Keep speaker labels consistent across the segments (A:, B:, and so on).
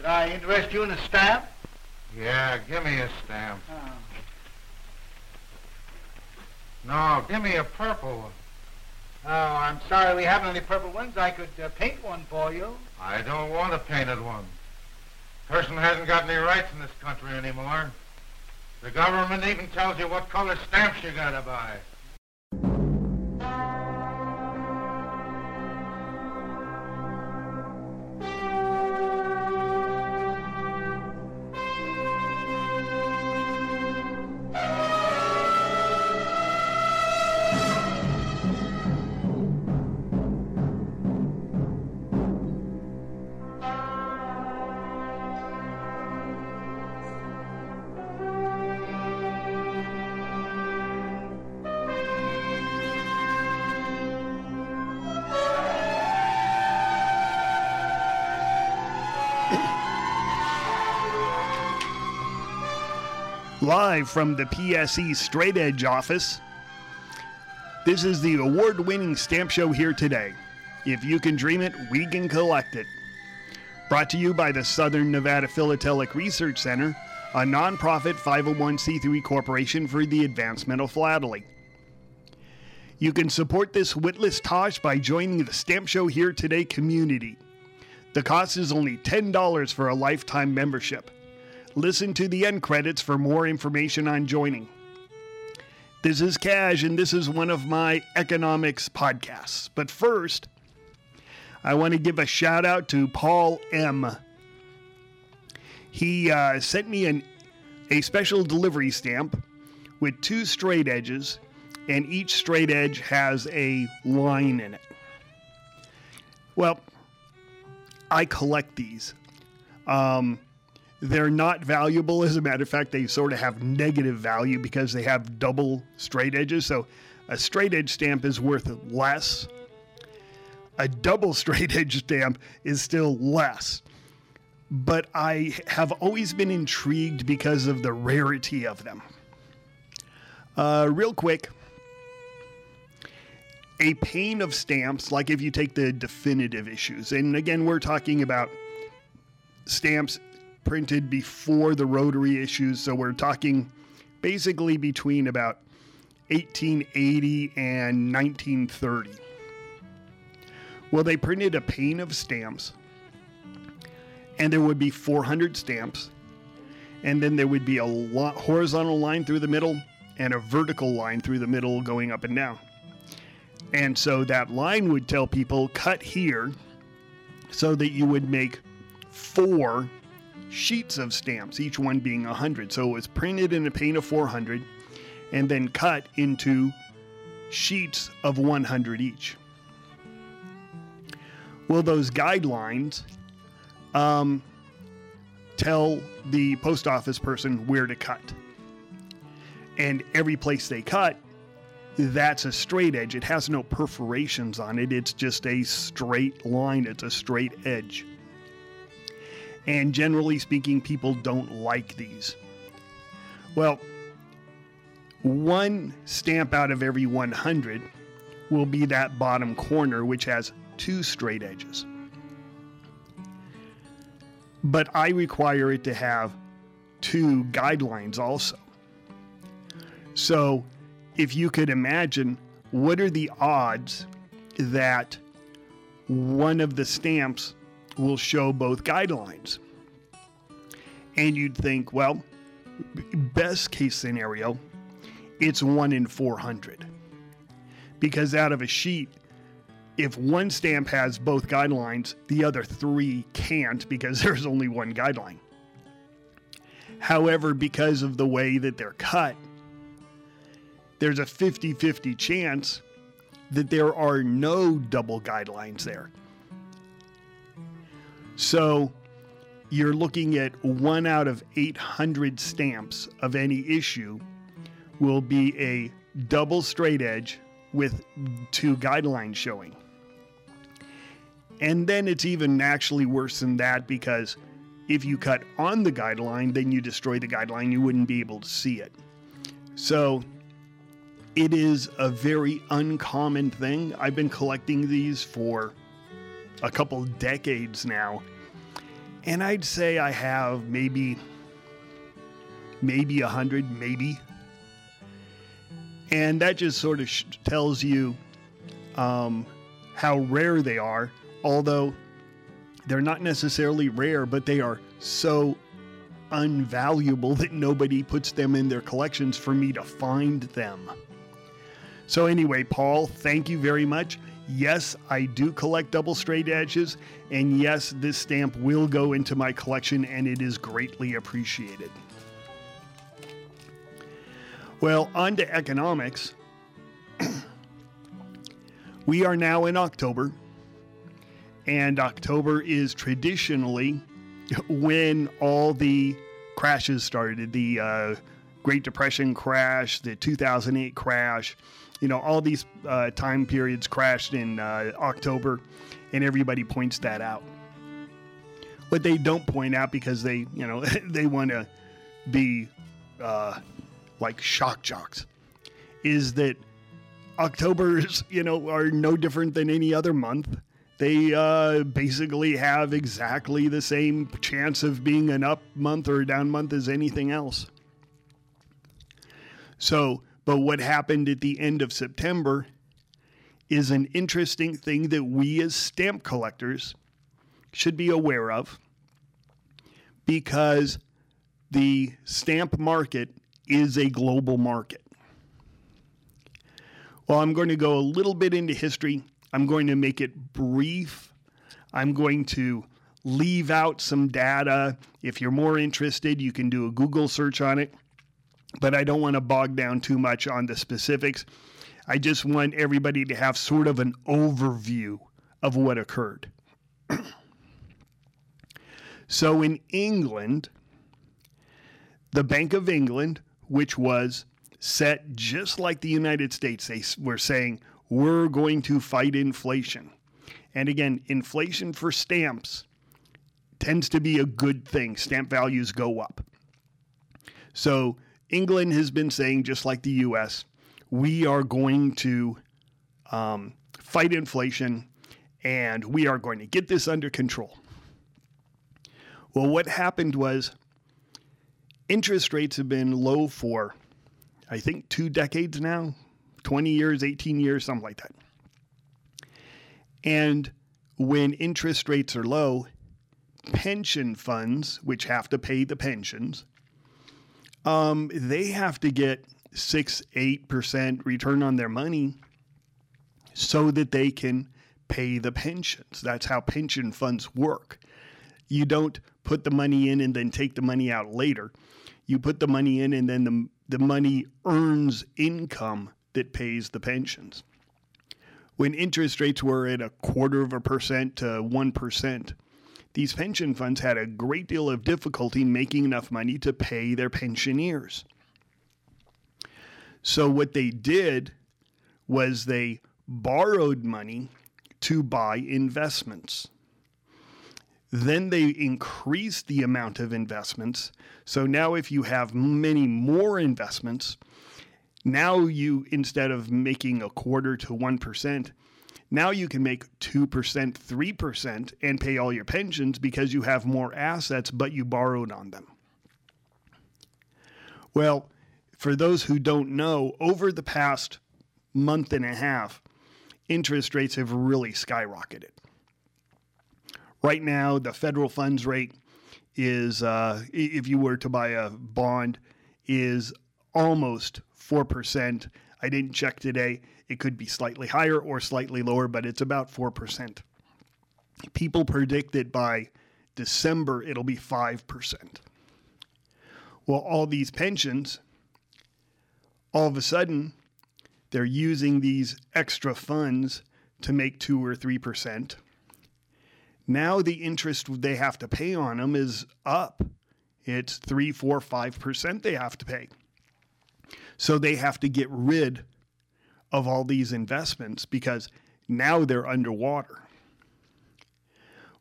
A: Did I interest you in a stamp?
B: Yeah, give me a stamp.
A: Oh.
B: No, give me a purple one.
A: Oh, I'm sorry we haven't any purple ones. I could uh, paint one for you.
B: I don't want a painted one. Person hasn't got any rights in this country anymore. The government even tells you what color stamps you gotta buy.
C: Live from the PSE Straight Edge office, this is the award winning stamp show here today. If you can dream it, we can collect it. Brought to you by the Southern Nevada Philatelic Research Center, a nonprofit 501c3 corporation for the advancement of philately. You can support this witless tosh by joining the Stamp Show Here Today community. The cost is only $10 for a lifetime membership. Listen to the end credits for more information on joining. This is Cash, and this is one of my economics podcasts. But first, I want to give a shout out to Paul M. He uh, sent me an, a special delivery stamp with two straight edges, and each straight edge has a line in it. Well, I collect these. Um, they're not valuable. As a matter of fact, they sort of have negative value because they have double straight edges. So a straight edge stamp is worth less. A double straight edge stamp is still less. But I have always been intrigued because of the rarity of them. Uh, real quick, a pane of stamps, like if you take the definitive issues, and again, we're talking about stamps printed before the rotary issues, so we're talking basically between about 1880 and 1930. Well, they printed a pane of stamps, and there would be 400 stamps, and then there would be a lo- horizontal line through the middle and a vertical line through the middle going up and down. And so that line would tell people cut here so that you would make four sheets of stamps, each one being 100. So it was printed in a pane of 400 and then cut into sheets of 100 each. Well, those guidelines um, tell the post office person where to cut. And every place they cut, that's a straight edge. It has no perforations on it. It's just a straight line. It's a straight edge. And generally speaking, people don't like these. Well, one stamp out of every 100 will be that bottom corner, which has two straight edges. But I require it to have two guidelines also. So, if you could imagine, what are the odds that one of the stamps will show both guidelines? And you'd think, well, best case scenario, it's one in 400. Because out of a sheet, if one stamp has both guidelines, the other three can't because there's only one guideline. However, because of the way that they're cut, there's a 50 50 chance that there are no double guidelines there. So you're looking at one out of 800 stamps of any issue will be a double straight edge with two guidelines showing. And then it's even actually worse than that because if you cut on the guideline, then you destroy the guideline, you wouldn't be able to see it. So it is a very uncommon thing. I've been collecting these for a couple decades now. And I'd say I have maybe maybe a hundred, maybe. And that just sort of sh- tells you um, how rare they are, although they're not necessarily rare, but they are so unvaluable that nobody puts them in their collections for me to find them. So, anyway, Paul, thank you very much. Yes, I do collect double straight edges, and yes, this stamp will go into my collection, and it is greatly appreciated. Well, on to economics. we are now in October, and October is traditionally when all the crashes started the uh, Great Depression crash, the 2008 crash. You know, all these uh, time periods crashed in uh, October, and everybody points that out. What they don't point out because they, you know, they want to be uh, like shock jocks is that October's, you know, are no different than any other month. They uh, basically have exactly the same chance of being an up month or a down month as anything else. So, but what happened at the end of September is an interesting thing that we as stamp collectors should be aware of because the stamp market is a global market. Well, I'm going to go a little bit into history. I'm going to make it brief. I'm going to leave out some data. If you're more interested, you can do a Google search on it. But I don't want to bog down too much on the specifics. I just want everybody to have sort of an overview of what occurred. so in England, the Bank of England which was set just like the United States. They were saying, we're going to fight inflation. And again, inflation for stamps tends to be a good thing. Stamp values go up. So England has been saying, just like the US, we are going to um, fight inflation and we are going to get this under control. Well, what happened was interest rates have been low for, I think, two decades now 20 years, 18 years, something like that. And when interest rates are low, pension funds, which have to pay the pensions, um, they have to get six, eight percent return on their money so that they can pay the pensions. That's how pension funds work. You don't put the money in and then take the money out later you put the money in and then the, the money earns income that pays the pensions. When interest rates were at a quarter of a percent to 1%, these pension funds had a great deal of difficulty making enough money to pay their pensioners. So, what they did was they borrowed money to buy investments. Then they increased the amount of investments. So now, if you have many more investments, now you, instead of making a quarter to 1%, now you can make 2%, 3% and pay all your pensions because you have more assets, but you borrowed on them. Well, for those who don't know, over the past month and a half, interest rates have really skyrocketed. Right now, the federal funds rate is, uh, if you were to buy a bond, is almost 4%. I didn't check today. It could be slightly higher or slightly lower, but it's about 4%. People predict that by December it'll be 5%. Well, all these pensions, all of a sudden, they're using these extra funds to make 2 or 3%. Now the interest they have to pay on them is up. It's three, four, five percent they have to pay. So they have to get rid of all these investments because now they're underwater.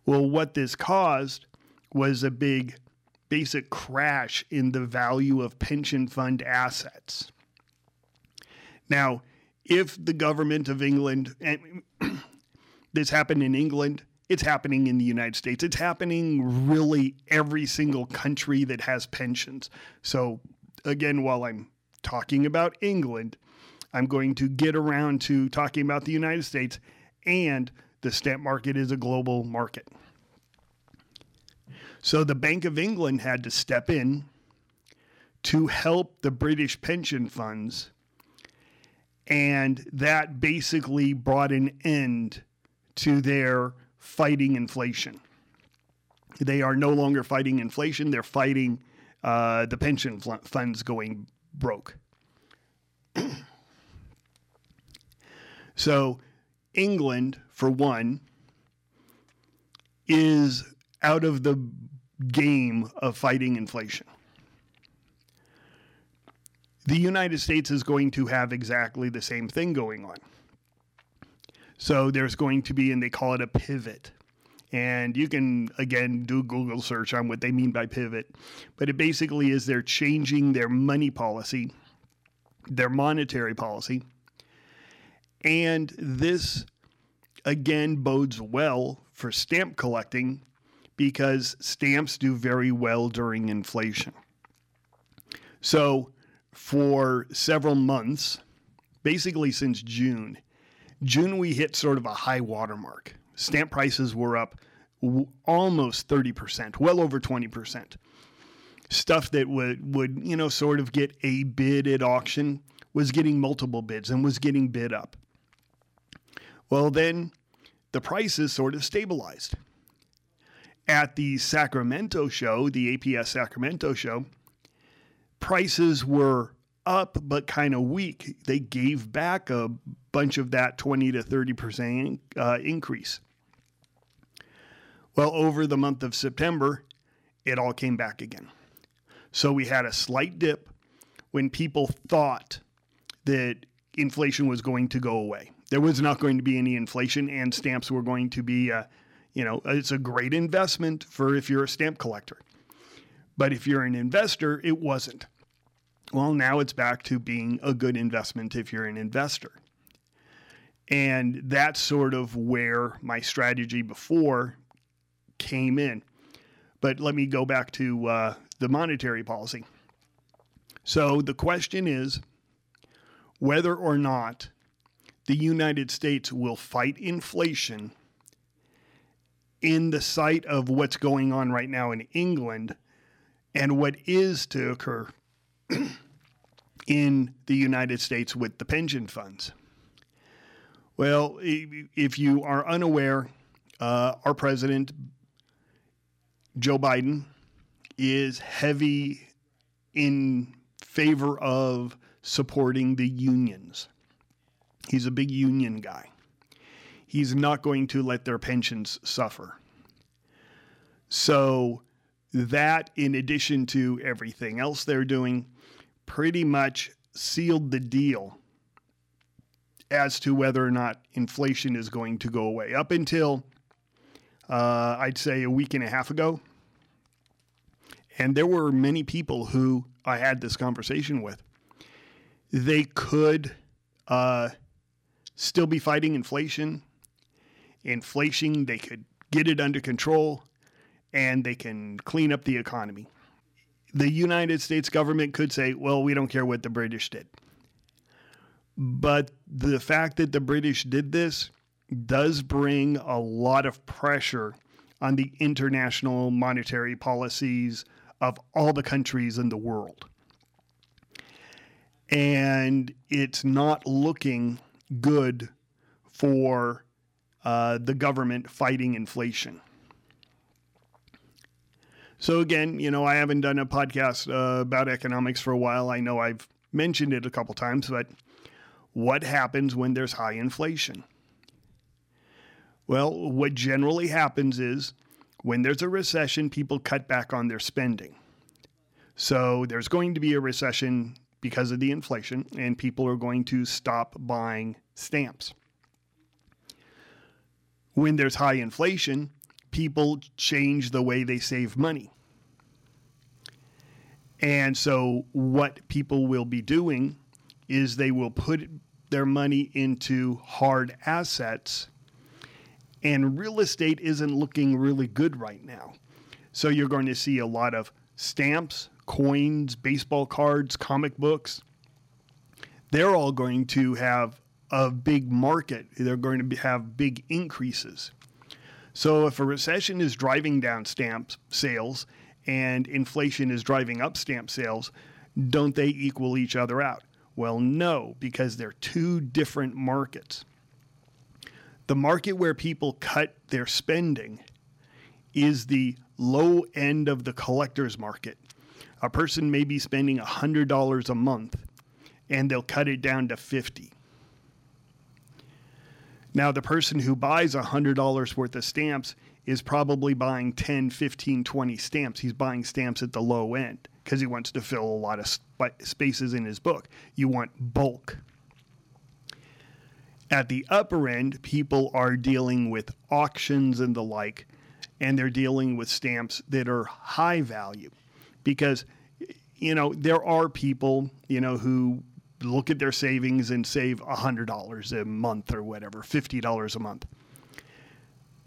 C: Well, what this caused was a big basic crash in the value of pension fund assets. Now, if the government of England, and this happened in England, it's happening in the United States. It's happening really every single country that has pensions. So, again, while I'm talking about England, I'm going to get around to talking about the United States and the stamp market is a global market. So the Bank of England had to step in to help the British pension funds. And that basically brought an end to their fighting inflation. They are no longer fighting inflation, they're fighting uh, the pension funds going broke. so, England, for one, is out of the game of fighting inflation. The United States is going to have exactly the same thing going on. So there's going to be, and they call it a pivot. And you can, again, do Google search on what they mean by pivot. But it basically is they're changing their money policy, their monetary policy. And this, again, bodes well for stamp collecting because stamps do very well during inflation. So, for several months, basically since June, June we hit sort of a high watermark. Stamp prices were up w- almost 30%, well over 20%. Stuff that would, would, you know, sort of get a bid at auction was getting multiple bids and was getting bid up. Well, then the prices sort of stabilized at the Sacramento show, the APS Sacramento show, prices were up but kind of weak. They gave back a bunch of that 20 to 30% uh, increase. Well, over the month of September, it all came back again. So we had a slight dip when people thought that inflation was going to go away. There was not going to be any inflation, and stamps were going to be uh, you know, it's a great investment for if you're a stamp collector. But if you're an investor, it wasn't. Well, now it's back to being a good investment if you're an investor. And that's sort of where my strategy before came in. But let me go back to uh, the monetary policy. So the question is whether or not the United States will fight inflation in the sight of what's going on right now in England and what is to occur in the United States with the pension funds. Well, if you are unaware, uh, our president, Joe Biden, is heavy in favor of supporting the unions. He's a big union guy he's not going to let their pensions suffer. So, that, in addition to everything else they're doing, pretty much sealed the deal as to whether or not inflation is going to go away. Up until, uh, I'd say, a week and a half ago, and there were many people who I had this conversation with. They could uh, still be fighting inflation inflation, they could get it under control, and they can clean up the economy. The United States government could say, well, we don't care what the British did. But the fact that the British did this does bring a lot of pressure on the international monetary policies of all the countries in the world. And it's not looking good for uh, the government fighting inflation. So, again, you know, I haven't done a podcast uh, about economics for a while. I know I've mentioned it a couple times, but what happens when there's high inflation? Well, what generally happens is when there's a recession, people cut back on their spending. So, there's going to be a recession because of the inflation, and people are going to stop buying stamps when there's high inflation, people change the way they save money. And so, what people will be doing is they will put their money into hard assets And real estate isn't looking really good right now. So you're going to see a lot of stamps, coins, baseball cards, comic books. They're all going to have a big market. They're going to be, have big increases. So if a recession is driving down stamp sales and inflation is driving up stamp sales, don't they equal each other out? Well, no, because they're two different markets. The market where people cut their spending is the low end of the collector's market. A person may be spending $100 a month and they'll cut it down to 50. Now, the person who buys $100 worth of stamps is probably buying 10, 15, 20 stamps. He's buying stamps at the low end because he wants to fill a lot of sp- spaces in his book. You want bulk. At the upper end, people are dealing with auctions and the like, and they're dealing with stamps that are high value because, you know, there are people, you know, who look at their savings and save $100 a month or whatever, $50 a month.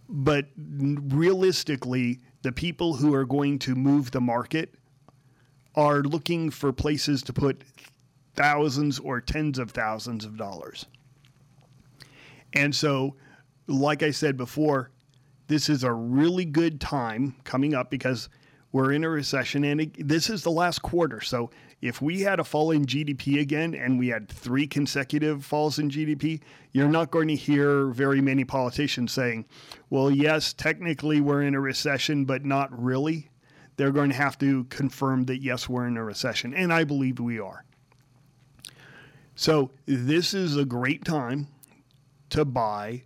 C: But realistically, the people who are going to move the market are looking for places to put thousands or tens of thousands of dollars. And so, like I said before, this is a really good time coming up because we're in a recession and it, this is the last quarter. So if we had a fall in GDP again and we had three consecutive falls in GDP, you're not going to hear very many politicians saying, well, yes, technically we're in a recession, but not really. They're going to have to confirm that, yes, we're in a recession. And I believe we are. So this is a great time to buy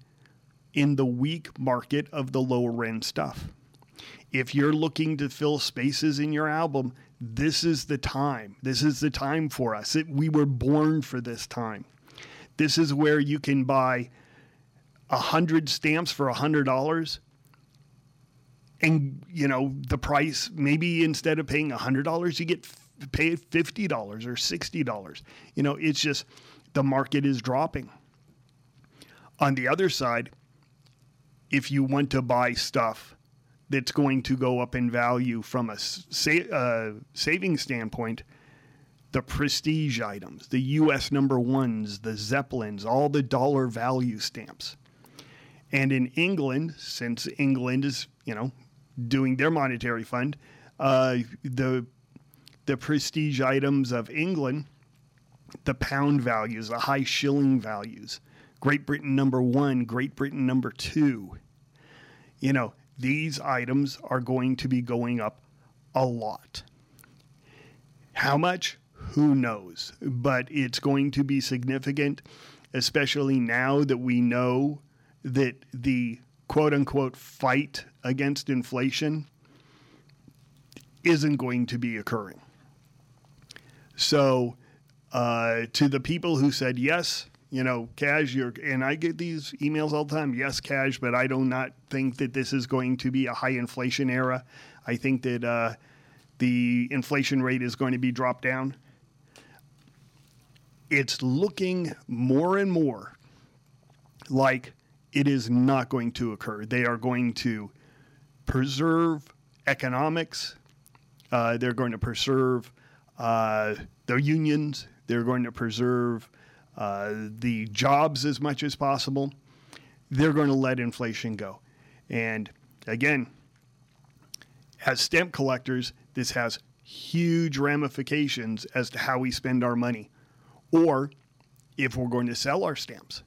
C: in the weak market of the lower end stuff. If you're looking to fill spaces in your album, this is the time. This is the time for us. It, we were born for this time. This is where you can buy a hundred stamps for a hundred dollars and you know the price maybe instead of paying a hundred dollars you get pay fifty dollars or sixty dollars you know it's just the market is dropping on the other side if you want to buy stuff that's going to go up in value from a sa- uh, saving standpoint, the prestige items, the U.S. number ones, the Zeppelins, all the dollar value stamps. And in England, since England is, you know, doing their monetary fund, uh, the the prestige items of England, the pound values, the high shilling values, Great Britain number one, Great Britain number two. You know, these items are going to be going up a lot. How much? Who knows? But it's going to be significant, especially now that we know that the quote unquote fight against inflation isn't going to be occurring. So, uh, to the people who said yes, you know, Cash, you're, and I get these emails all the time. Yes, Cash, but I do not think that this is going to be a high inflation era. I think that uh, the inflation rate is going to be dropped down. It's looking more and more like it is not going to occur. They are going to preserve economics. Uh, they're going to preserve uh, their unions. They're going to preserve uh, the jobs as much as possible, they're going to let inflation go. And again, as stamp collectors, this has huge ramifications as to how we spend our money or if we're going to sell our stamps.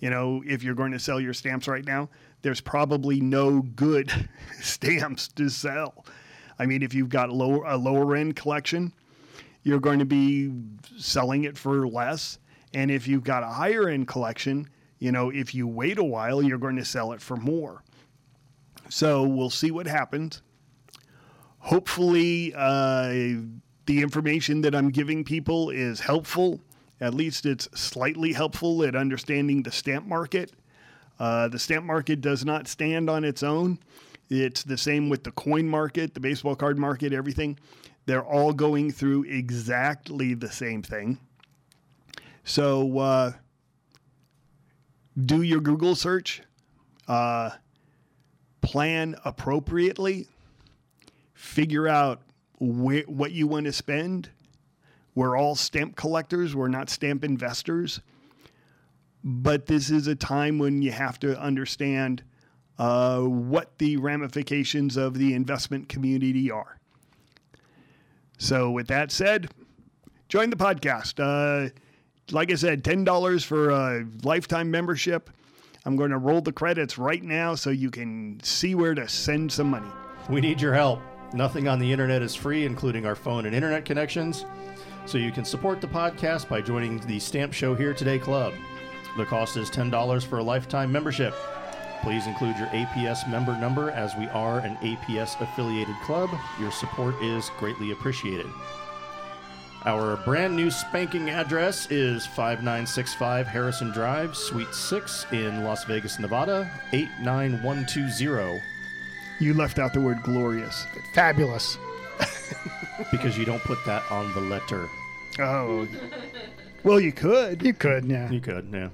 C: You know, if you're going to sell your stamps right now, there's probably no good stamps to sell. I mean, if you've got lower, a lower end collection, you're going to be selling it for less. And if you've got a higher end collection, you know, if you wait a while, you're going to sell it for more. So we'll see what happens. Hopefully, uh, the information that I'm giving people is helpful. At least it's slightly helpful at understanding the stamp market. Uh, the stamp market does not stand on its own. It's the same with the coin market, the baseball card market, everything. They're all going through exactly the same thing. So uh, do your Google search. uh, plan appropriately, figure out wh- what you want to spend. We're all stamp collectors, we're not stamp investors. But this is a time when you have to understand uh, what the ramifications of the investment community are. So, with that said, join the podcast. Uh, like I said, $10 for a lifetime membership. I'm going to roll the credits right now so you can see where to send some money.
D: We need your help. Nothing on the internet is free, including our phone and internet connections. So you can support the podcast by joining the Stamp Show Here Today Club. The cost is $10 for a lifetime membership. Please include your APS member number as we are an APS affiliated club. Your support is greatly appreciated. Our brand new spanking address is 5965 Harrison Drive, Suite 6 in Las Vegas, Nevada, 89120.
C: You left out the word glorious.
E: Fabulous.
D: Because you don't put that on the letter.
C: Oh. Well, you could.
E: You could, yeah.
D: You could, yeah.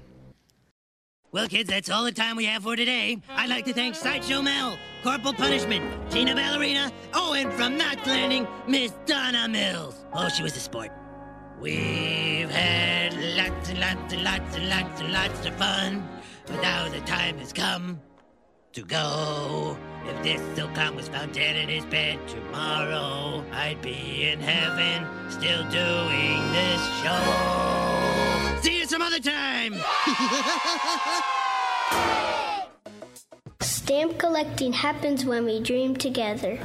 F: Well, kids, that's all the time we have for today. I'd like to thank Sideshow Mel, Corporal Punishment, Tina Ballerina, oh, and from Knots Landing, Miss Donna Mills. Oh, she was a sport. We've had lots and lots and lots and lots and lots of fun, but now the time has come to go. If this silkcon was found dead in his bed tomorrow, I'd be in heaven still doing this show. See you some other time.
G: Stamp collecting happens when we dream together.